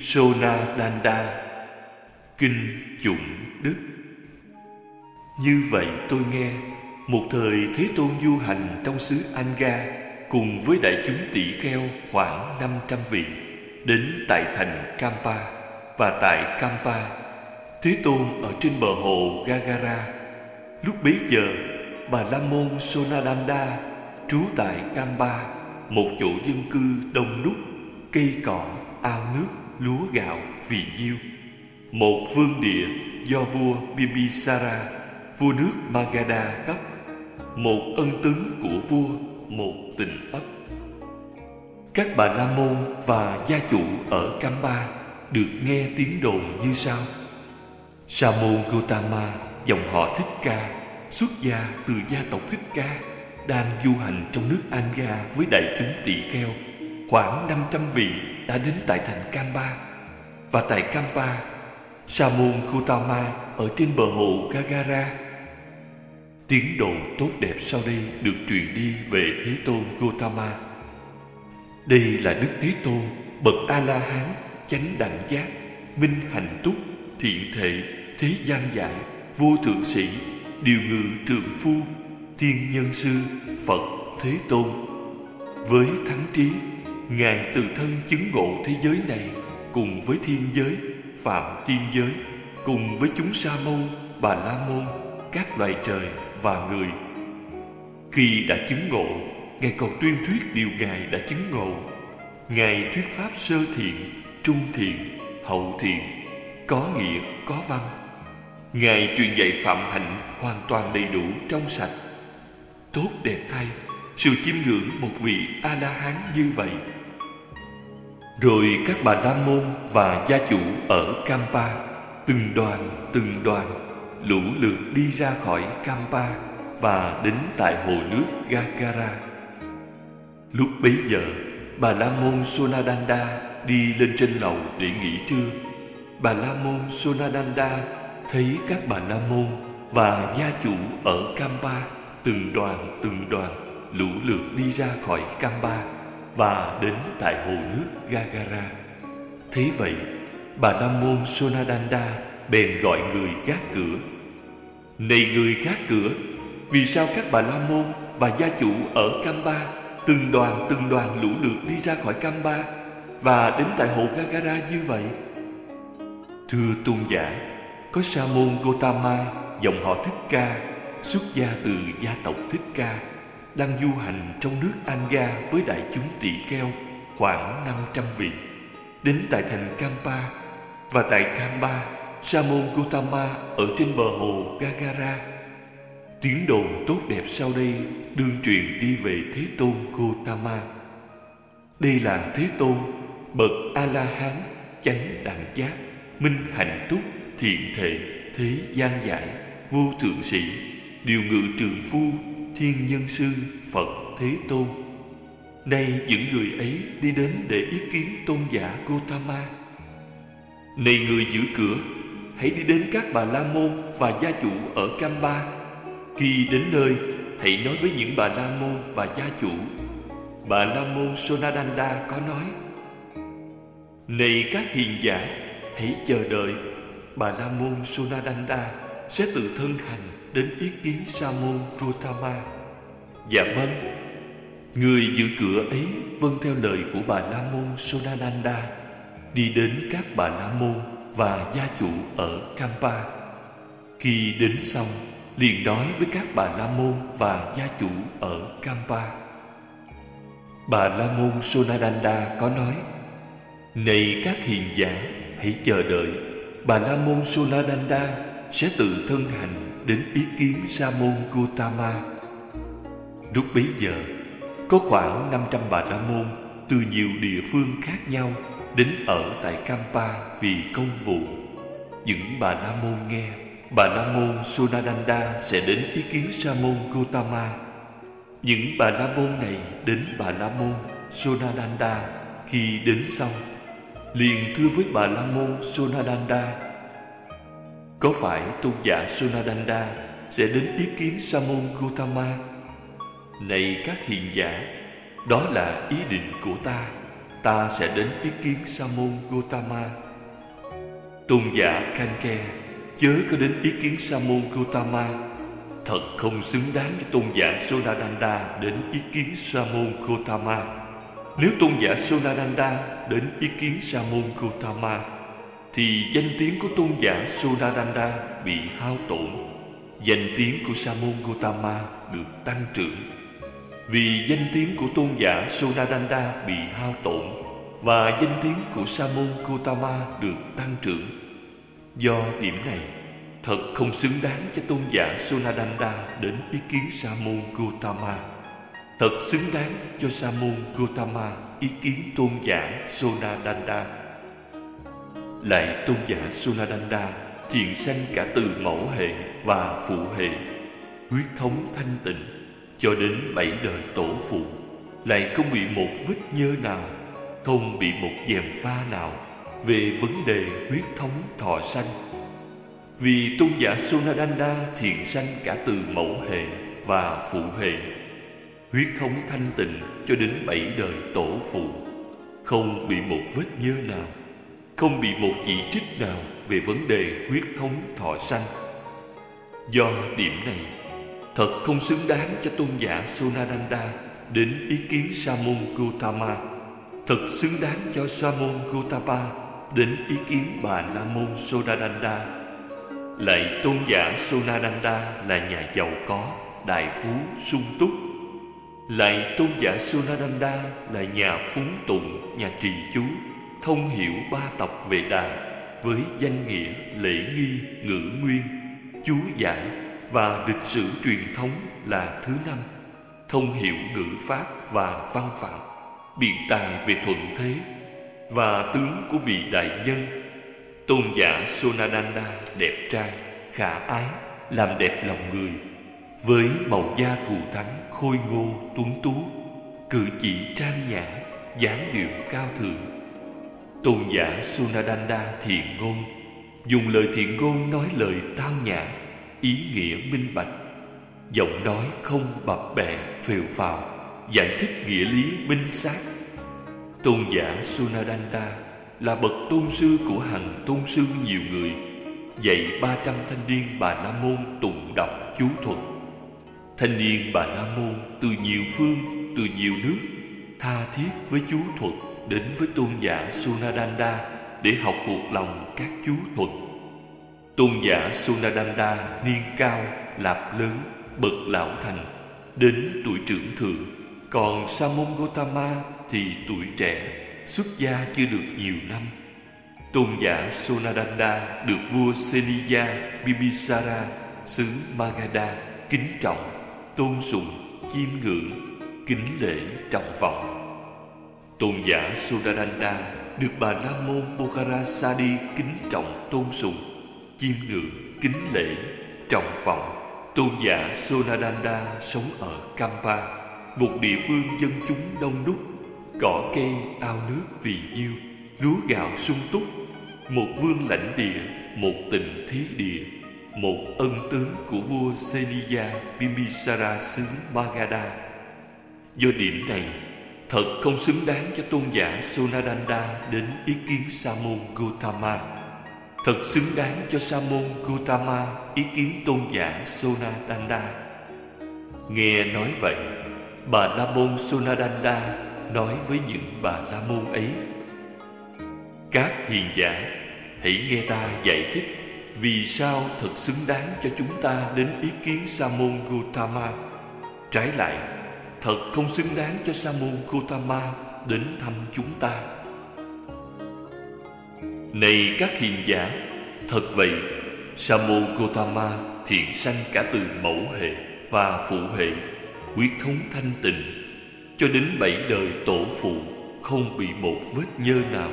Sonadanda Kinh Chủng Đức. Như vậy tôi nghe Một thời Thế Tôn du hành trong xứ Anga Cùng với đại chúng tỷ kheo khoảng 500 vị Đến tại thành Kampa Và tại Kampa Thế Tôn ở trên bờ hồ Gagara. Lúc bấy giờ Bà La Môn Sonadanda Trú tại Kampa Một chỗ dân cư đông đúc Cây cỏ, ao nước, lúa gạo, vì nhiêu. Một vương địa do vua Bibisara Vua nước Magadha cấp. Một ân tứ của vua Một tình ấp. Các bà La Môn và gia chủ ở Kampa Được nghe tiếng đồn như sau. Sa môn Gautama dòng họ Thích Ca xuất gia từ gia tộc Thích Ca đang du hành trong nước Anga với đại chúng tỳ kheo khoảng 500 vị đã đến tại thành Kampa. Và tại Kampa Samun Kutama ở trên bờ hồ Gagara. Tiếng đồn tốt đẹp sau đây được truyền đi về Thế Tôn Gautama đây là Đức Thế Tôn, bậc A La Hán chánh đẳng giác, minh hạnh túc thiện thể, thế gian giải, vô thượng sĩ, điều ngự trường phu, thiên nhân sư, phật thế tôn. Với thắng trí ngài từ thân chứng ngộ thế giới này cùng với thiên giới, phạm thiên giới, cùng với chúng sa môn, bà la môn, các loài trời và người. Khi đã chứng ngộ, ngài còn tuyên thuyết điều ngài đã chứng ngộ. Ngài thuyết pháp sơ thiện, trung thiện, hậu thiện, có nghĩa, có văn. Ngài truyền dạy phạm hạnh hoàn toàn đầy đủ trong sạch. Tốt đẹp thay, Sự chiêm ngưỡng một vị A-la-hán như vậy rồi các bà la môn và gia chủ ở Kampa Từng đoàn từng đoàn, Lũ lượt đi ra khỏi Kampa Và đến tại hồ nước Gagara. Lúc bấy giờ, Bà La Môn Sonadanda đi lên trên lầu để nghỉ trưa. Bà La Môn Sonadanda thấy các bà la môn và gia chủ ở Kampa từng đoàn từng đoàn, lũ lượt đi ra khỏi Kampa và đến tại hồ nước Gagara. Thế vậy, bà la môn Sonadanda bèn gọi người gác cửa. Này người gác cửa, vì sao các bà la môn và gia chủ ở Kampa từng đoàn từng đoàn lũ lượt đi ra khỏi Kampa và đến tại hồ Gagara như vậy? Thưa tôn giả, có sa môn Gotama dòng họ Thích Ca xuất gia từ gia tộc Thích Ca đang du hành trong nước Anga với đại chúng tỳ kheo khoảng 500 vị. Đến tại thành Kampa và tại Kampa sa môn Gotama ở trên bờ hồ Gagara tiếng đồn tốt đẹp sau đây đương truyền đi về Thế Tôn Gotama đây là Thế Tôn, bậc A La Hán chánh đẳng giác, minh hạnh túc, thiện thể, thế gian giải, vô thượng sĩ, điều ngự trường phu thiên nhân sư phật thế tôn. Nay những người ấy đi đến để ý kiến tôn giả Gotama này người giữ cửa, hãy đi đến các bà la môn và gia chủ ở Kampa khi đến nơi, hãy nói với những bà la môn và gia chủ. Bà la môn Sonadanda có nói, này các hiền giả, hãy chờ đợi. Bà La Môn Sunadanda sẽ tự thân hành đến ý kiến Sa môn Rotama. Dạ vâng, người giữ cửa ấy vâng theo lời của bà La Môn Sonananda đi đến các bà La Môn và gia chủ ở Kampa. Khi đến xong, liền nói với các bà La Môn và gia chủ ở Kampa. Bà La Môn Sonananda có nói: "Này các hiền giả, hãy chờ đợi Bà La Môn Soladanda sẽ tự thân hành đến ý kiến Sa môn Gotama. Lúc bấy giờ, có khoảng 500 bà La Môn từ nhiều địa phương khác nhau đến ở tại Kampa vì công vụ. Những bà La Môn nghe, bà La Môn Sunadanda sẽ đến ý kiến Sa môn Gotama. Những bà La Môn này đến bà La Môn Sunadanda khi đến xong liền thưa với bà la môn Sunadanda có phải tôn giả Sunadanda sẽ đến ý kiến sa môn này các hiền giả đó là ý định của ta. Ta sẽ đến ý kiến Sa môn Tôn giả Kanke Chớ có đến ý kiến Sa môn Thật không xứng đáng với tôn giả Sunadanda Đến ý kiến Sa môn Nếu tôn giả Sunadanda Đến ý kiến Sa môn Gautama, thì danh tiếng của tôn giả Sonadanda Bị hao tổn Danh tiếng của Sa môn Gotama Được tăng trưởng Vì danh tiếng của tôn giả Sonadanda Bị hao tổn Và danh tiếng của Sa môn Gotama Được tăng trưởng Do điểm này, Thật không xứng đáng cho tôn giả Sonadanda đến ý kiến Sa môn Gotama. Thật xứng đáng cho Sa môn Gotama ý kiến tôn giả Sonadanda. Lại tôn giả Sonadanda thiện sanh cả từ mẫu hệ và phụ hệ, huyết thống thanh tịnh cho đến bảy đời tổ phụ, lại không bị một vết nhơ nào, không bị một dèm pha nào về vấn đề huyết thống thọ sanh. Vì tôn giả Sonadanda thiện sanh cả từ mẫu hệ và phụ hệ Huyết thống thanh tịnh cho đến bảy đời tổ phụ Không bị một vết nhơ nào. Không bị một chỉ trích nào về vấn đề huyết thống thọ sanh. Do điểm này Thật không xứng đáng cho tôn giả Sonadanda Đến ý kiến Sa môn Gautama. Thật xứng đáng cho Sa môn Gautama Đến ý kiến bà La môn Sonadanda lại tôn giả Sonadanda là nhà giàu có, đại phú, sung túc. Lại tôn giả Sonadanda là nhà phúng tụng, nhà trì chú, thông hiểu ba tộc về đà với danh nghĩa lễ nghi, ngữ nguyên, chú giải và lịch sử truyền thống là thứ năm, thông hiểu ngữ pháp và văn phạm, biện tài về thuận thế và tướng của vị đại nhân. Tôn giả Sonadanda đẹp trai, khả ái, làm đẹp lòng người Với màu da thù thắng, khôi ngô, tuấn tú Cử chỉ trang nhã, dáng điệu cao thượng Tôn giả Sunadanda thiền ngôn Dùng lời thiện ngôn nói lời tao nhã Ý nghĩa minh bạch Giọng nói không bập bẹ, phều phào Giải thích nghĩa lý minh xác Tôn giả Sunadanda là bậc tôn sư của hàng tôn sư nhiều người dạy 300 thanh niên Bà La Môn tụng đọc chú thuật. Thanh niên Bà La Môn từ nhiều phương, từ nhiều nước tha thiết với chú thuật đến với tôn giả Sunadanda để học thuộc lòng các chú thuật. Tôn giả Sunadanda niên cao, lạp lớn, bậc lão thành, đến tuổi trưởng thượng, còn Sa môn Gotama thì tuổi trẻ xuất gia chưa được nhiều năm. Tôn giả Sonadanda được vua Seniya Bibisara xứ Magadha kính trọng tôn sùng chiêm ngưỡng kính lễ trọng vọng tôn giả Sudaranda được bà la môn Bokharasadi kính trọng tôn sùng chiêm ngưỡng kính lễ trọng vọng tôn giả Sonadanda sống ở Kampa một địa phương dân chúng đông đúc Cỏ cây, ao nước vì nhiêu Lúa gạo sung túc. Một vương lãnh địa Một tình thí địa Một ân tướng của vua Seniya Bimbisara xứ Magadha. Do điểm này Thật không xứng đáng cho tôn giả Sunadanda Đến ý kiến Sa môn Gautama. Thật xứng đáng cho Sa môn Gautama Ý kiến tôn giả Sunadanda. Nghe nói vậy, Bà La Môn Sunadanda nói với những bà la môn ấy. Các hiền giả, hãy nghe ta giải thích vì sao thật xứng đáng cho chúng ta đến ý kiến sa môn Gautama. Trái lại thật không xứng đáng cho sa môn Gautama đến thăm chúng ta. Này các hiền giả, thật vậy, sa môn Gautama thiện sanh cả từ mẫu hệ và phụ hệ huyết thống thanh tịnh, cho đến bảy đời tổ phụ, không bị một vết nhơ nào,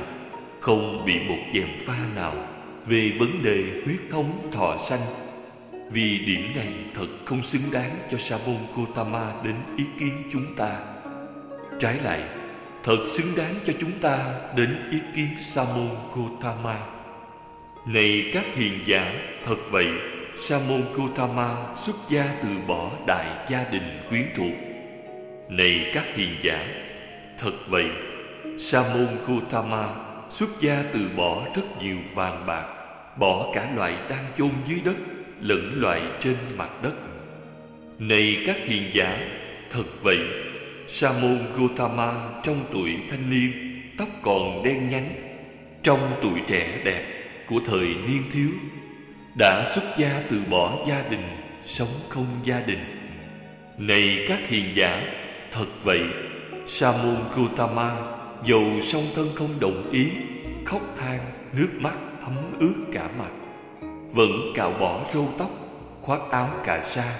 không bị một dèm pha nào về vấn đề huyết thống thọ sanh vì điểm này thật không xứng đáng cho sa môn Gotama đến ý kiến chúng ta. Trái lại thật xứng đáng cho chúng ta đến ý kiến sa môn Gotama. Này các hiền giả thật vậy sa môn Gotama xuất gia từ bỏ đại gia đình quyến thuộc. Này các hiền giả Thật vậy Sa môn Gautama xuất gia từ bỏ rất nhiều vàng bạc, bỏ cả loại đang chôn dưới đất lẫn loại trên mặt đất. Này các hiền giả, thật vậy, Sa môn gotama trong tuổi thanh niên, tóc còn đen nhánh, trong tuổi trẻ đẹp của thời niên thiếu, đã xuất gia từ bỏ gia đình, sống không gia đình. Này các hiền giả, thật vậy, Sa môn gotama dầu song thân không đồng ý, khóc than, nước mắt thấm ướt cả mặt, vẫn cạo bỏ râu tóc, khoác áo cà sa,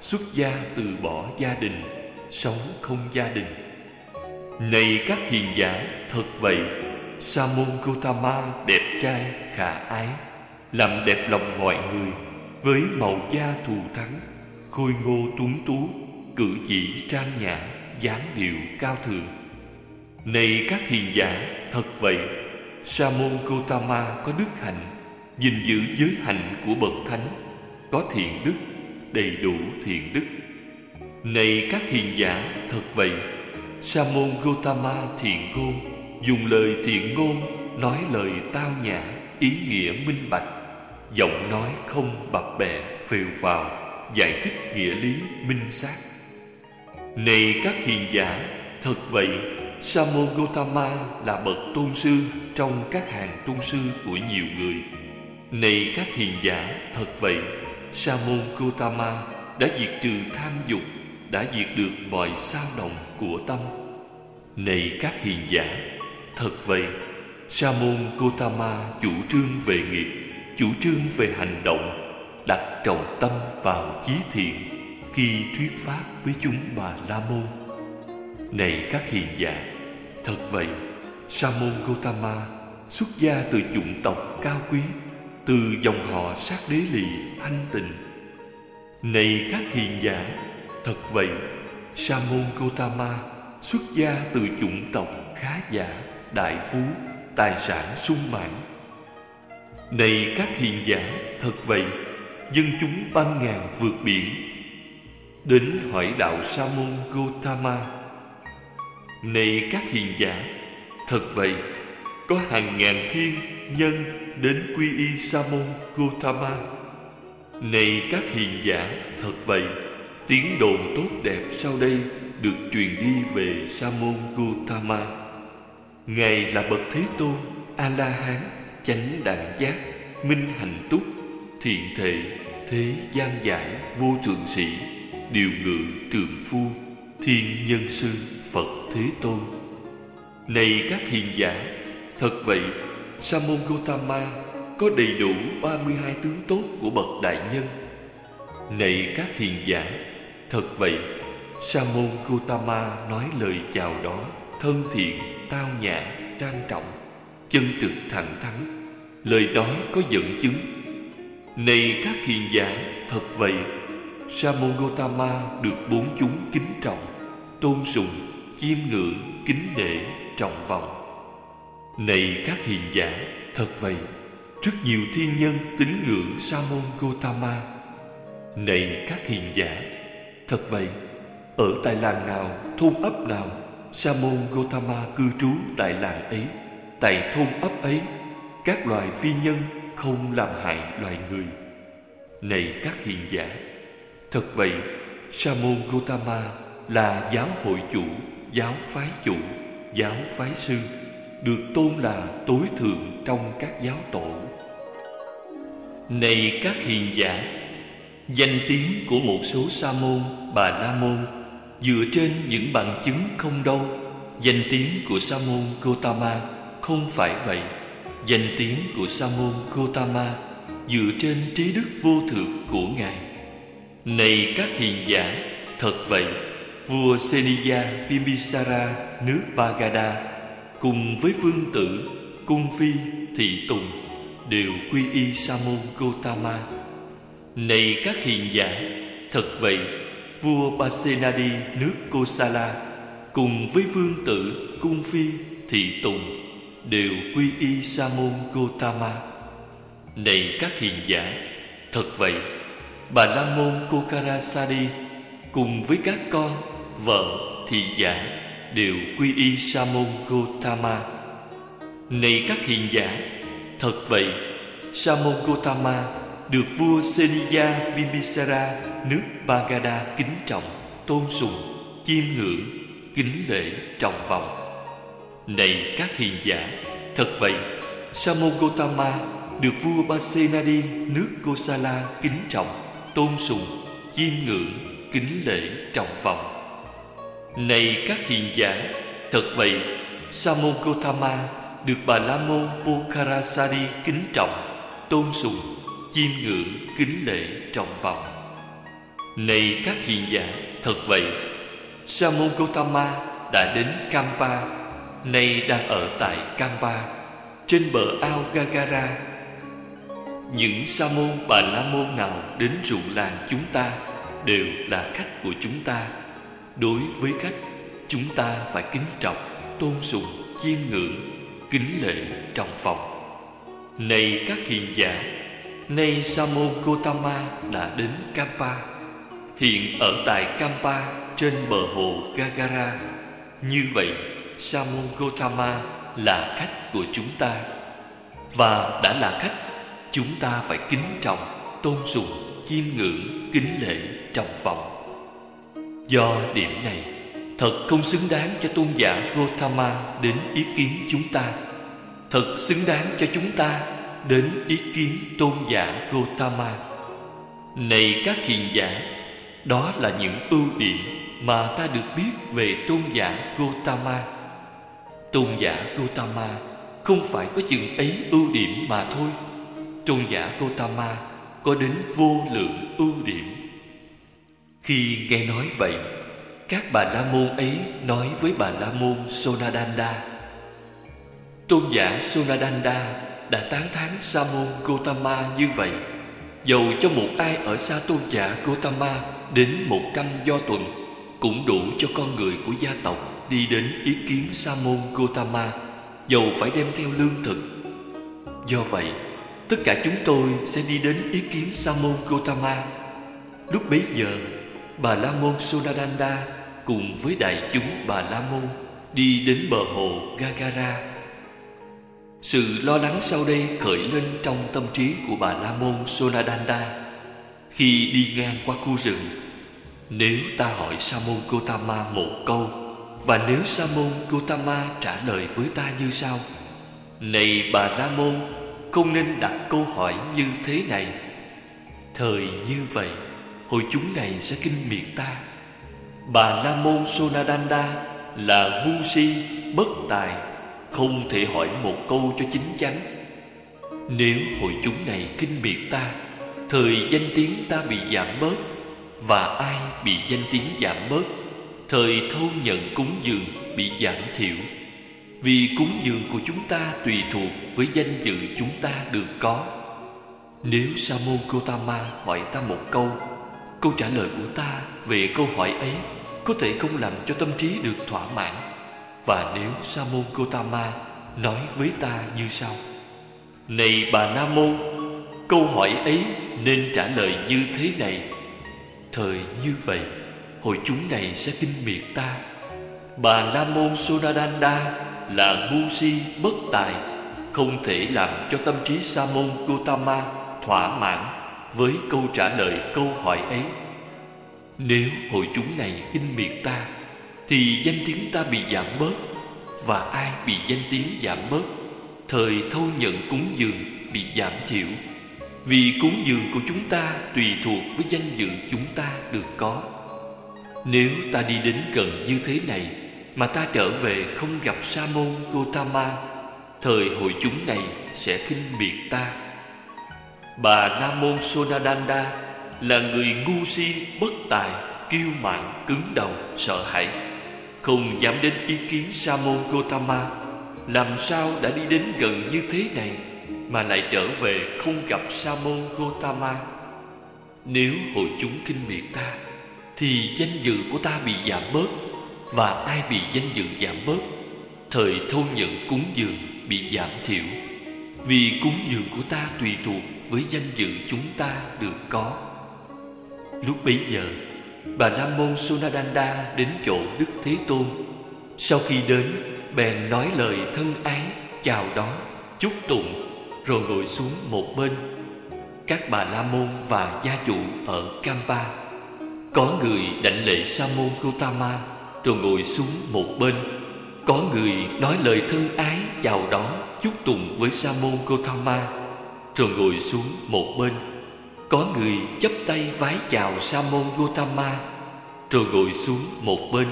xuất gia từ bỏ gia đình, sống không gia đình. Này các hiền giả, thật vậy, Sa môn Gautama đẹp trai, khả ái, làm đẹp lòng mọi người với màu da thù thắng, khôi ngô tuấn tú, cử chỉ trang nhã, dáng điệu cao thượng. Này các hiền giả, thật vậy, Sa môn Gautama có đức hạnh, gìn giữ giới hạnh của bậc thánh, có thiện đức, đầy đủ thiện đức. Này các hiền giả, thật vậy, Sa môn gotama thiện ngôn, dùng lời thiện ngôn, nói lời tao nhã, ý nghĩa minh bạch, giọng nói không bập bẹ, phều phào, giải thích nghĩa lý minh xác. Này các hiền giả, thật vậy, Sa môn gotama là bậc tôn sư trong các hàng tôn sư của nhiều người. Này các hiền giả, thật vậy, Sa môn Gautama đã diệt trừ tham dục, đã diệt được mọi sao động của tâm. Này các hiền giả, thật vậy, Sa môn Gautama chủ trương về nghiệp, chủ trương về hành động, đặt trọng tâm vào chí thiện khi thuyết pháp với chúng bà la môn. Này các hiền giả, thật vậy, Sa môn Gautama xuất gia từ chủng tộc cao quý, từ dòng họ sát đế lì thanh tịnh. Này các hiền giả, thật vậy, Sa môn Gautama xuất gia từ chủng tộc khá giả, đại phú, tài sản sung mãn. Này các hiền giả, thật vậy, dân chúng ban ngàn vượt biển đến hỏi đạo sa môn Gautama. Này các hiền giả, thật vậy, có hàng ngàn thiên nhân đến quy y sa môn Gautama. Này các hiền giả, thật vậy, tiếng đồn tốt đẹp sau đây được truyền đi về sa môn Gautama. Ngài là bậc Thế Tôn, A La Hán, chánh đẳng giác, minh hạnh túc, thiện thể, thế gian giải, vô thượng sĩ, điều ngự trường phu, thiên nhân sư, Phật Thế Tôn. Này các hiền giả, thật vậy, Sa môn Gautama có đầy đủ 32 tướng tốt của bậc đại nhân. Này các hiền giả, thật vậy, Sa môn Gautama nói lời chào đó thân thiện, tao nhã, trang trọng, chân thực thẳng thắn. Lời nói có dẫn chứng. Này các hiền giả, thật vậy, Sa môn Gautama được bốn chúng kính trọng, tôn sùng, chiêm ngưỡng, kính nể, trọng vọng. Này các hiền giả, thật vậy, rất nhiều thiên nhân tín ngưỡng Sa môn Gotama. Này các hiền giả, thật vậy, ở tại làng nào, thôn ấp nào, Sa môn Gotama cư trú tại làng ấy, tại thôn ấp ấy, các loài phi nhân không làm hại loài người. Này các hiền giả, thật vậy, Sa môn Gotama là giáo hội chủ, giáo phái chủ, giáo phái sư, được tôn là tối thượng trong các giáo tổ. Này các hiền giả, danh tiếng của một số sa môn, bà la môn dựa trên những bằng chứng không đâu danh tiếng của sa môn Gotama không phải vậy danh tiếng của sa môn Gotama dựa trên trí đức vô thượng của ngài này các hiền giả thật vậy vua Seniya Bimbisara nước Bagada cùng với vương tử cung phi thị tùng đều quy y sa môn Gotama này các hiền giả thật vậy vua Pasenadi nước Kosala cùng với vương tử cung phi thị tùng đều quy y sa môn Gotama. Này các hiền giả, thật vậy, bà la môn Kokarasari cùng với các con, vợ, thị giả đều quy y sa môn gotama này các hiền giả, thật vậy, sa môn gotama được vua seniya bimbisara nước bagada kính trọng, tôn sùng, chiêm ngưỡng, kính lễ trọng vọng. Này các hiền giả, thật vậy, sa môn gotama được vua basenadi nước kosala kính trọng, tôn sùng, chiêm ngưỡng, kính lễ trọng vọng này các hiện giả, thật vậy, sa môn gotama được bà la môn pokharasari kính trọng, tôn sùng, chiêm ngưỡng, kính lễ trọng vọng. Này các hiện giả, thật vậy, sa môn gotama đã đến kampa nay đang ở tại kampa trên bờ ao gagara. Những sa môn bà la môn nào đến ruộng làng chúng ta đều là khách của chúng ta đối với khách, chúng ta phải kính trọng, tôn sùng, chiêm ngưỡng, kính lễ trọng phòng. Này các hiền giả, nay sa môn gotama đã đến kampa. Hiện ở tại kampa trên bờ hồ gagara. Như vậy sa môn gotama là khách của chúng ta. Và đã là khách, chúng ta phải kính trọng, tôn sùng, chiêm ngưỡng, kính lễ trọng phòng do điểm này, thật không xứng đáng cho tôn giả gotama đến ý kiến chúng ta. Thật xứng đáng cho chúng ta đến ý kiến tôn giả gotama này các hiền giả, đó là những ưu điểm mà ta được biết về tôn giả gotama tôn giả gotama không phải có chừng ấy ưu điểm mà thôi. Tôn giả Gotama có đến vô lượng ưu điểm. Khi nghe nói vậy, các bà la môn ấy nói với bà la môn Sonadanda. Tôn giả Sonadanda đã tán thán Sa môn Gotama như vậy. Dầu cho một ai ở xa tôn giả Gotama đến một trăm do tuần cũng đủ cho con người của gia tộc đi đến ý kiến Sa môn Gotama, dầu phải đem theo lương thực. Do vậy, Tất cả chúng tôi sẽ đi đến ý kiến Sa môn Gotama. Lúc bấy giờ, Bà La môn Sunadanda cùng với đại chúng Bà La môn đi đến bờ hồ Gagara. Sự lo lắng sau đây khởi lên trong tâm trí của Bà La môn Sonadanda khi đi ngang qua khu rừng. Nếu ta hỏi Sa môn Gotama một câu, và nếu Sa môn Gotama trả lời với ta như sau: Này Bà La môn, không nên đặt câu hỏi như thế này thời như vậy hội chúng này sẽ kinh miệt ta. Bà la môn sonadanda là ngu si, bất tài, không thể hỏi một câu cho chính chắn. Nếu hội chúng này kinh miệt ta, thời danh tiếng ta bị giảm bớt và ai bị danh tiếng giảm bớt, thời thâu nhận cúng dường bị giảm thiểu. Vì cúng dường của chúng ta tùy thuộc với danh dự chúng ta được có. Nếu Sa môn Gotama hỏi ta một câu Câu trả lời của ta về câu hỏi ấy Có thể không làm cho tâm trí được thỏa mãn. Và nếu Sa môn Gotama nói với ta như sau. Này bà Nam Môn, Câu hỏi ấy nên trả lời như thế này. Thời như vậy, Hội chúng này sẽ kinh miệt ta. Bà La Môn Sonadanda là ngu si bất tài, không thể làm cho tâm trí sa môn Gotama thỏa mãn với câu trả lời câu hỏi ấy. Nếu hội chúng này kinh miệt ta, thì danh tiếng ta bị giảm bớt, và ai bị danh tiếng giảm bớt, thời thâu nhận cúng dường bị giảm thiểu. Vì cúng dường của chúng ta tùy thuộc với danh dự chúng ta được có. Nếu ta đi đến gần như thế này, mà ta trở về không gặp sa môn Gotama thời hội chúng này sẽ khinh miệt ta bà Nam môn sonadanda là người ngu si, bất tài, kiêu mạn, cứng đầu, sợ hãi. Không dám đến ý kiến sa môn Gotama làm sao đã đi đến gần như thế này mà lại trở về không gặp sa môn Gotama nếu hội chúng kinh miệt ta, thì danh dự của ta bị giảm bớt và ai bị danh dự giảm bớt? Thời thôn nhận cúng dường bị giảm thiểu. Vì cúng dường của ta tùy thuộc với danh dự chúng ta được có. Lúc bấy giờ, bà la môn Sunadanda đến chỗ đức thế tôn. Sau khi đến, Bèn nói lời thân ái, Chào đón, Chúc tụng, Rồi ngồi xuống một bên. Các bà La Môn và gia chủ ở Kampa, Có người đảnh lễ Sa môn Gautama, Rồi ngồi xuống một bên. Có người nói lời thân ái, Chào đón, chúc tụng với Sa môn Gautama. Rồi ngồi xuống một bên. Có người chấp tay vái chào Sa môn Gotama Rồi ngồi xuống một bên.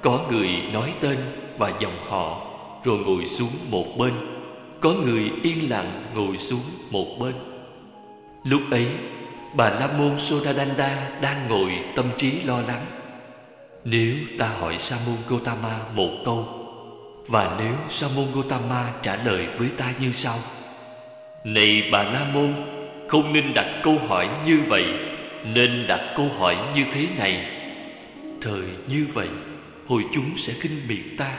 Có người nói tên và dòng họ, Rồi ngồi xuống một bên. Có người yên lặng ngồi xuống một bên. Lúc ấy, Bà La Môn Sodadanda đang ngồi tâm trí lo lắng. Nếu ta hỏi Sa môn Gotama một câu, Và nếu Sa môn Gotama trả lời với ta như sau? Này bà La Môn, Không nên đặt câu hỏi như vậy. Nên đặt câu hỏi như thế này. Thời như vậy, Hồi chúng sẽ kinh biệt ta.